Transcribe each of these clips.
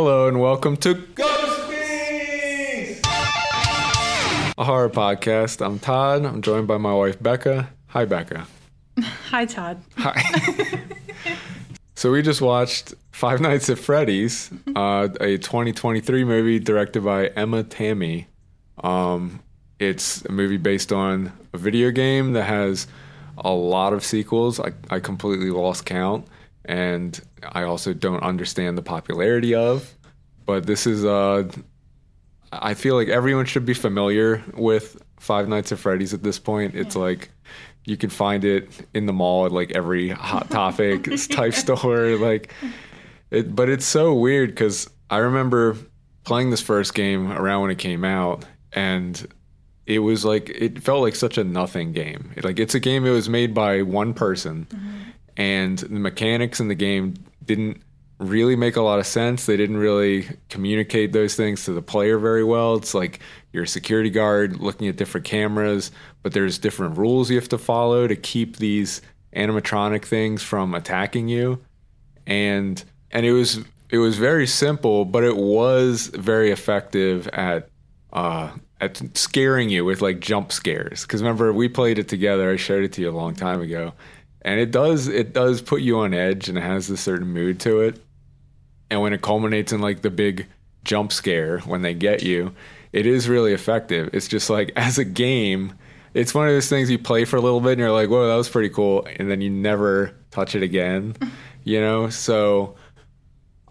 Hello and welcome to Ghost Beast, a horror podcast. I'm Todd. I'm joined by my wife Becca. Hi, Becca. Hi, Todd. Hi. so we just watched Five Nights at Freddy's, uh, a 2023 movie directed by Emma Tammi. Um, it's a movie based on a video game that has a lot of sequels. I, I completely lost count, and I also don't understand the popularity of. But this is, uh, I feel like everyone should be familiar with Five Nights at Freddy's at this point. It's like you can find it in the mall at like every Hot Topic type store. Like, it, but it's so weird because I remember playing this first game around when it came out, and it was like it felt like such a nothing game. It, like it's a game. It was made by one person, and the mechanics in the game didn't really make a lot of sense. They didn't really communicate those things to the player very well. It's like you're a security guard looking at different cameras, but there's different rules you have to follow to keep these animatronic things from attacking you. And and it was it was very simple, but it was very effective at uh at scaring you with like jump scares. Cuz remember we played it together. I showed it to you a long time ago. And it does it does put you on edge and it has this certain mood to it. And when it culminates in like the big jump scare when they get you it is really effective. It's just like as a game it's one of those things you play for a little bit and you're like whoa that was pretty cool and then you never touch it again you know? So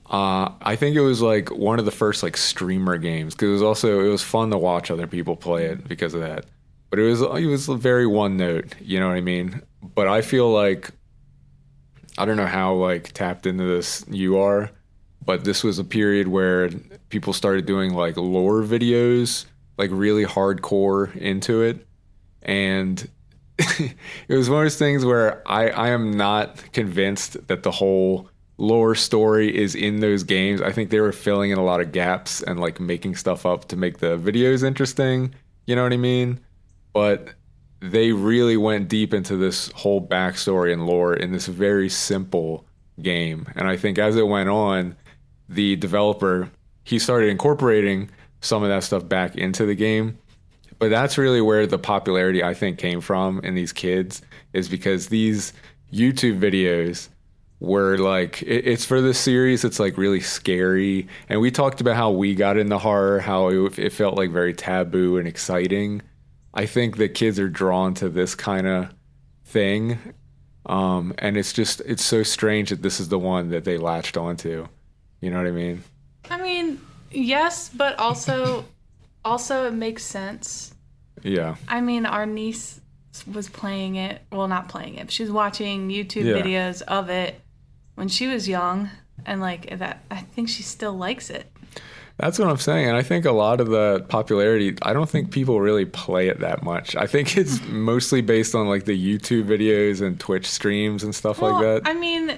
uh, i think it was like one of the first like streamer games because it was also it was fun to watch other people play it because of that. But it was it was very one note you know what i mean but i feel like i don't know how like tapped into this you are but this was a period where people started doing like lore videos, like really hardcore into it. And it was one of those things where I, I am not convinced that the whole lore story is in those games. I think they were filling in a lot of gaps and like making stuff up to make the videos interesting. You know what I mean? But they really went deep into this whole backstory and lore in this very simple game. And I think as it went on, the developer he started incorporating some of that stuff back into the game. But that's really where the popularity i think came from in these kids is because these youtube videos were like it, it's for this series it's like really scary. And we talked about how we got into horror how it, it felt like very taboo and exciting i think that kids are drawn to this kind of thing um, and it's just it's so strange that this is the one that they latched onto you know what I mean? I mean, yes, but also, also it makes sense. Yeah. I mean, our niece was playing it. Well, not playing it. She was watching YouTube Yeah. videos of it when she was young, and like that. I think she still likes it. That's what I'm saying. And I think a lot of the popularity, I don't think people really play it that much. I think it's mostly based on like the YouTube videos and Twitch streams and stuff Well, like that. I mean,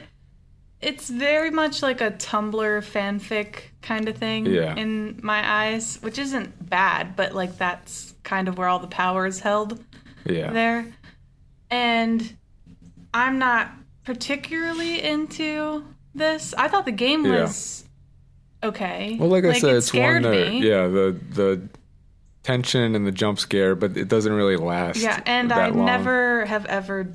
it's very much like a Tumblr fanfic kind of thing Yeah. in my eyes, which isn't bad, but like that's kind of where all the power is held. yeah. there. And I'm not particularly into this. I thought the game Yeah. was okay. Well, like I said, it it's one me. Yeah, the the tension and the jump scare, but it doesn't really last. Yeah, and that I long. never have ever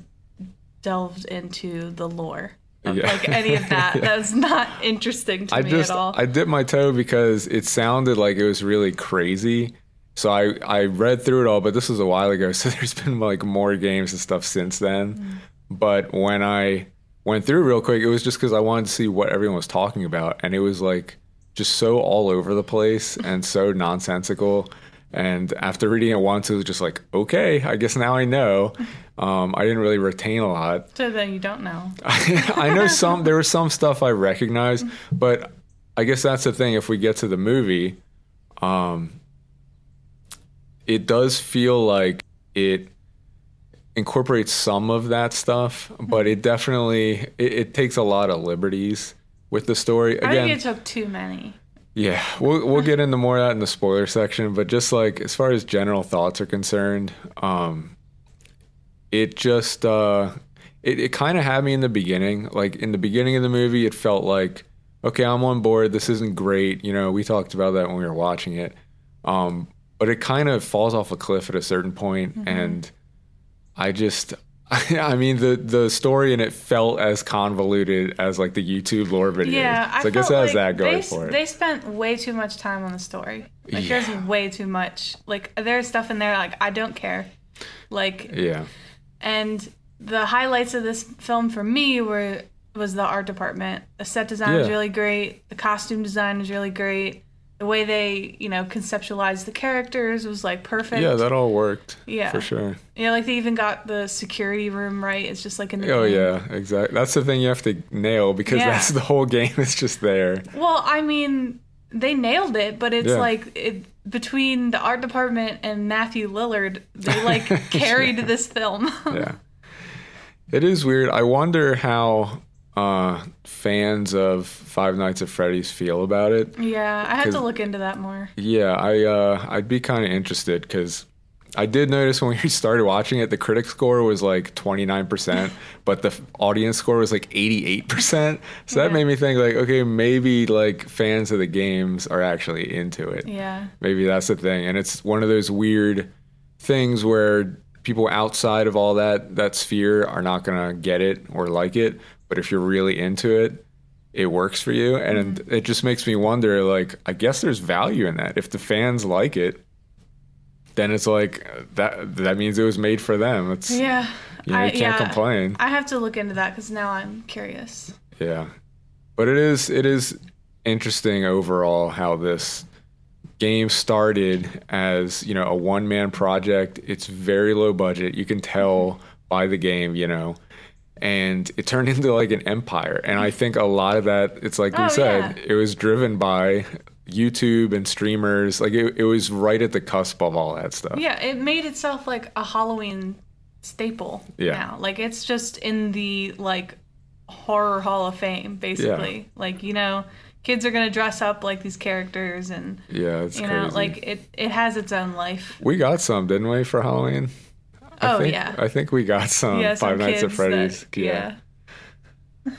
delved into the lore of Yeah. like any of that. That was not interesting to I me just at all. I dipped my toe because it sounded like it was really crazy. So I I read through it all, but this was a while ago. So there's been like more games and stuff since then. Mm. But when I went through real quick, it was just because I wanted to see what everyone was talking about, and it was like just so all over the place and so nonsensical. And after reading it once, it was just like, okay, I guess now I know. Um, I didn't really retain a lot. so then you don't know. I know some. There was some stuff I recognized, but I guess that's the thing. If we get to the movie, um, it does feel like it incorporates some of that stuff, but it definitely it, it takes a lot of liberties with the story. I Again, think it took too many. yeah, we'll we'll get into more of that in the spoiler section, but just like as far as general thoughts are concerned, um, it just uh, it, it kind of had me in the beginning. Like in the beginning of the movie, it felt like okay, I'm on board. This isn't great. You know, we talked about that when we were watching it. Um, but it kind of falls off a cliff at a certain point, Mm-hmm. and I just. I mean the the story and it felt as convoluted as like the YouTube lore video. Yeah, I, so I guess felt it has like that going they, for it. They spent way too much time on the story. Like Yeah. there's way too much. Like there's stuff in there like I don't care. Like yeah, and the highlights of this film for me were was the art department. The set design was really great. The costume design was really great. The way they, you know, conceptualized the characters was like perfect. yeah, that all worked. Yeah. for sure. Yeah, like they even got the security room right. It's just like in the Oh game. yeah, exactly. That's the thing you have to nail because Yeah. that's the whole game. It's just there. Well, I mean, they nailed it, but it's Yeah. like it, between the art department and Matthew Lillard, they like carried this film. Yeah, it is weird. I wonder how uh, fans of Five Nights at Freddy's feel about it. yeah, I had to look into that more. Yeah, I uh, I'd be kind of interested because I did notice when we started watching it, the critic score was like twenty nine percent, but the audience score was like eighty eight percent. So that Yeah. made me think like, okay, maybe like fans of the games are actually into it. Yeah. Maybe that's the thing, and it's one of those weird things where people outside of all that that sphere are not gonna get it or like it, but if you're really into it, it works for you, and Mm-hmm. it just makes me wonder. Like, I guess there's value in that. If the fans like it, then it's like that. That means it was made for them. It's Yeah. you, know, you can't yeah, complain. I have to look into that because now I'm curious. Yeah. But it is it is interesting overall how this game started as, you know, a one man project. It's very low budget. You can tell by the game, you know. And it turned into like an empire. And I think a lot of that it's like we Oh, said, yeah. it was driven by YouTube and streamers. Like it, it was right at the cusp of all that stuff. Yeah, it made itself like a Halloween staple Yeah. now. Like it's just in the like horror hall of fame, basically. Like, you know, kids are gonna dress up like these characters and Yeah, it's you crazy. know, like it it has its own life. we got some, didn't we, for Halloween? I Oh think, yeah. I think we got some yeah, some Five Nights at Freddy's. that- yeah.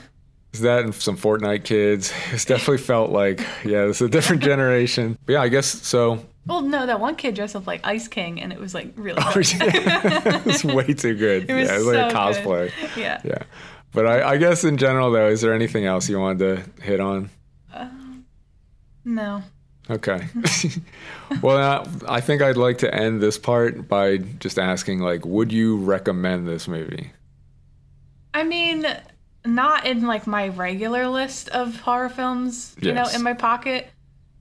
Is that and some Fortnite kids? It's definitely felt like, yeah, it's a different generation. But yeah, I guess so. Well, no, that one kid dressed up like Ice King, and it was like really. Oh, yeah. it's way too good. It was yeah, it was like a cosplay. good. Yeah. Yeah. But I, I guess in general, though, is there anything else you wanted to hit on? Uh, no. Okay. well, I think I'd like to end this part by just asking, like, would you recommend this movie? I mean, not in like my regular list of horror films, you know, in my pocket,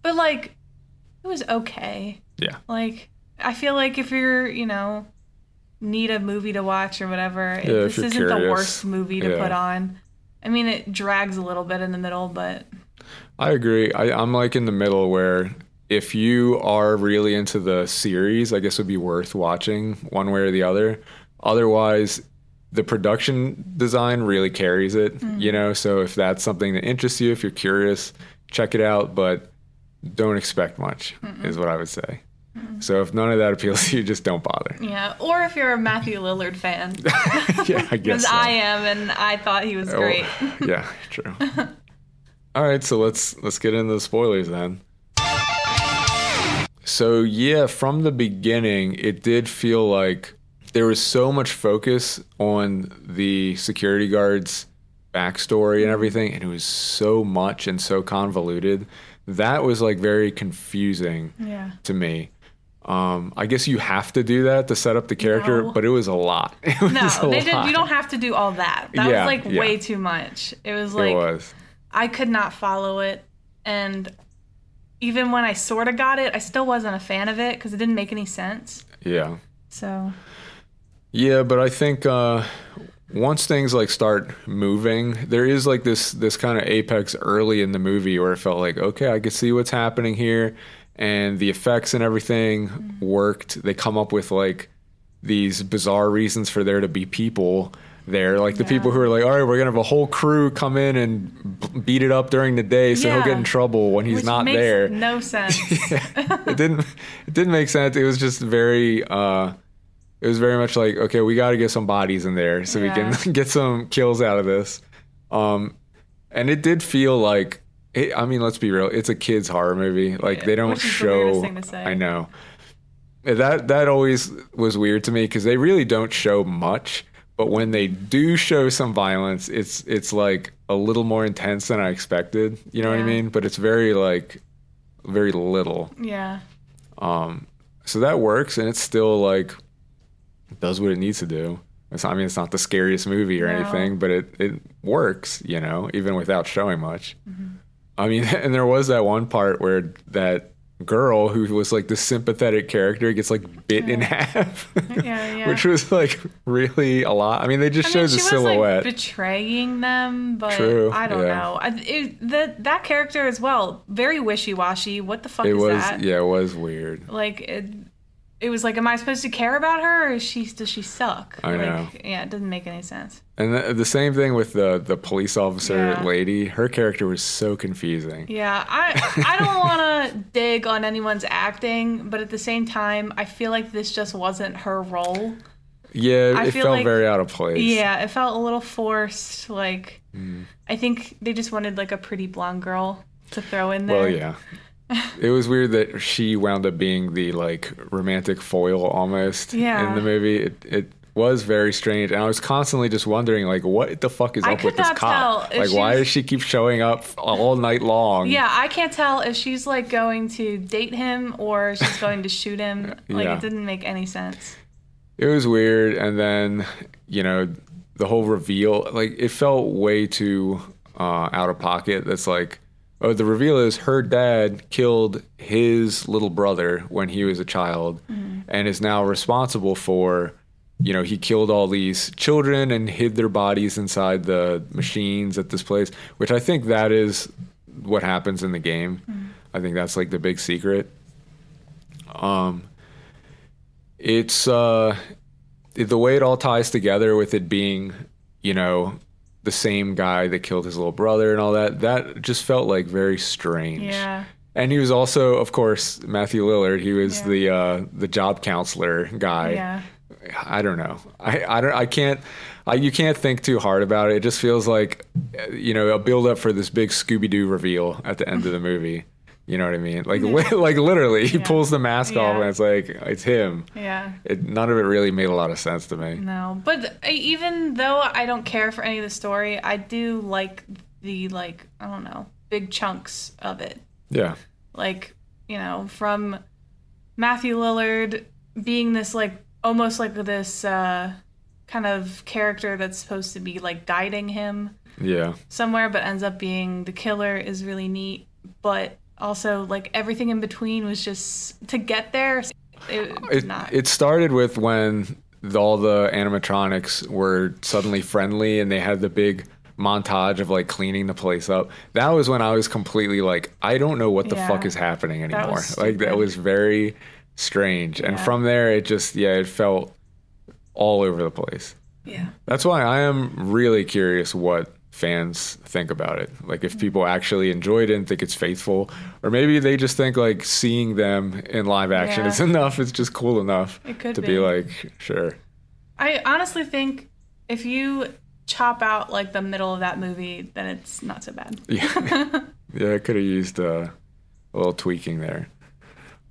but like it was okay. Yeah. Like I feel like if you're, you know, need a movie to watch or whatever, if this isn't the worst movie to Yeah. put on. I mean, it drags a little bit in the middle, but I agree. I, I'm like in the middle where if you are really into the series, I guess it would be worth watching one way or the other. Otherwise, the production design really carries it, mm-hmm. you know? So if that's something that interests you, if you're curious, check it out, but don't expect much, is what I would say. So if none of that appeals to you, just don't bother. yeah. Or if you're a Matthew Lillard fan, yeah, I guess because so. I am, and I thought he was Oh, great. yeah, true. All right, so let's let's get into the spoilers then. So yeah, from the beginning, it did feel like there was so much focus on the security guards' backstory and everything, and it was so much and so convoluted. That was like very confusing Yeah. to me. Um, I guess you have to do that to set up the character, No. but it was a lot. Was No, a they did. lot. You don't have to do all that. That Yeah, was like yeah. way too much. It was like it was. I could not follow it, and even when I sort of got it, I still wasn't a fan of it because it didn't make any sense. Yeah. So Yeah, but I think uh, once things like start moving, there is like this this kind of apex early in the movie where it felt like, okay, I can see what's happening here, and the effects and everything worked. They come up with like these bizarre reasons for there to be people there, like the people who are like, all right, we're gonna have a whole crew come in and b- beat it up during the day, so he'll get in trouble when he's which not makes there. no sense. it didn't it didn't make sense. It was just very uh it was very much like, okay, we got to get some bodies in there so we can get some kills out of this. Um and it did feel like It, I mean, let's be real. It's a kids horror movie. Like Yeah, they don't the show. weirdest thing to say. I know. That that always was weird to me because they really don't show much. But when they do show some violence, it's it's like a little more intense than I expected. You know what I mean? But it's very like very little. Yeah. Um, so that works, and it's still like does what it needs to do. It's, I mean, it's not the scariest movie or No. anything, but it it works, you know, even without showing much. Mm-hmm. I mean, and there was that one part where that girl who was like the sympathetic character gets like bit in half, Yeah, yeah. which was like really a lot. I mean, they just I showed mean, the she was silhouette. like betraying them, but True, I don't yeah. know. I, it, that that character as well, very wishy washy. What the fuck it is was that? yeah, it was weird. Like it, it was like, am I supposed to care about her, or is she does she suck? I like, know. Yeah, it doesn't make any sense. And the, the same thing with the the police officer Yeah. lady. Her character was so confusing. Yeah, I I don't want to dig on anyone's acting, but at the same time, I feel like this just wasn't her role. Yeah, I it felt like- very out of place. Yeah, it felt a little forced. Like, Mm. I think they just wanted like a pretty blonde girl to throw in there. Well, yeah. It was weird that she wound up being the like romantic foil almost Yeah. in the movie. It it was very strange, and I was constantly just wondering like, what the fuck is I up with this cop? tell Like, why does she keep showing up all night long? Yeah, I can't tell if she's like going to date him or she's going to shoot him. Like, Yeah. it didn't make any sense. It was weird, and then you know the whole reveal, like it felt way too uh, out of pocket. That's like, oh, the reveal is her dad killed his little brother when he was a child, and is now responsible for, you know, he killed all these children and hid their bodies inside the machines at this place, which I think that is what happens in the game. I think that's like the big secret. Um, it's uh the way it all ties together with it being you know the same guy that killed his little brother and all that that just felt like very strange Yeah. and he was also of course matthew lillard he was Yeah. the uh the job counselor guy Yeah. i don't know i i don't i can't I, you can't think too hard about it. It just feels like, you know, a build up for this big Scooby Doo reveal at the end of the movie. You know what I mean? Like, li- like literally, he Yeah. pulls the mask off and it's like it's him Yeah. it, none of it really made a lot of sense to me. No, but I- even though I don't care for any of the story, I do like the like I don't know big chunks of it. Yeah, Like you know from Matthew Lillard being this like almost like this uh, kind of character that's supposed to be like guiding him yeah, somewhere, but ends up being the killer is really neat. But also like everything in between was just to get there. It, it not. it started with when the- all the animatronics were suddenly friendly and they had the big montage of like cleaning the place up. That was when I was completely like, I don't know what the Yeah. fuck is happening anymore. was like that was very strange. And from there, it just yeah, it felt all over the place. yeah. That's why I am really curious what fans think about it. Like if people actually enjoyed it and think it's faithful, or maybe they just think like seeing them in live action Yeah. is enough. It's just cool enough It could to be. be. like, sure. I honestly think if you chop out like the middle of that movie, then it's not so bad. Yeah, yeah. I could have used uh, a little tweaking there.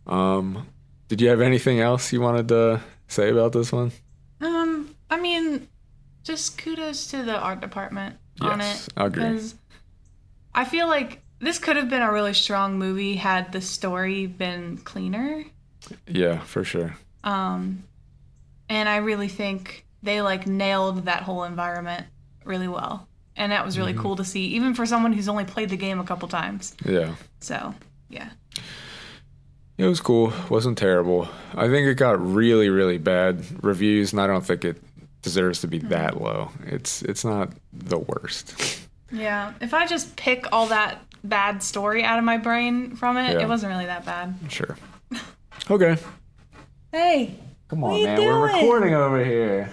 Um, did you have anything else you wanted to say about this one? Um, I mean, just kudos to the art department on Yes, it. I agree. Because I feel like this could have been a really strong movie had the story been cleaner. Yeah, for sure. Um, and I really think they like nailed that whole environment really well. And that was really Mm-hmm. cool to see, even for someone who's only played the game a couple times. Yeah. So, yeah. It was cool. wasn't terrible. I think it got really, really bad reviews, and I don't think it deserves to be Mm-hmm. that low. It's it's not the worst. Yeah. If I just pick all that bad story out of my brain from it, Yeah. it wasn't really that bad. sure. Okay. Hey, Come on, What you man. We're recording over here.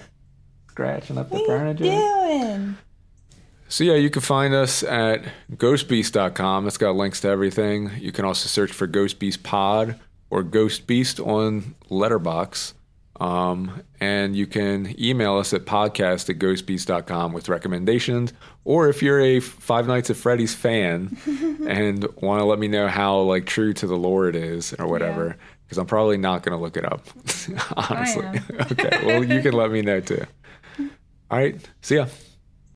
Scratching up the furniture. doing? So yeah, you can find us at ghostbeast.com. It's got links to everything. You can also search for Ghost Beast Pod or Ghost Beast on Letterboxd. Um, and you can email us at podcast at ghostbeast.com with recommendations. Or if you're a Five Nights at Freddy's fan and want to let me know how like true to the lore it is or whatever, because I'm probably not going to look it up, honestly. okay, well, you can let me know too. All right, see ya.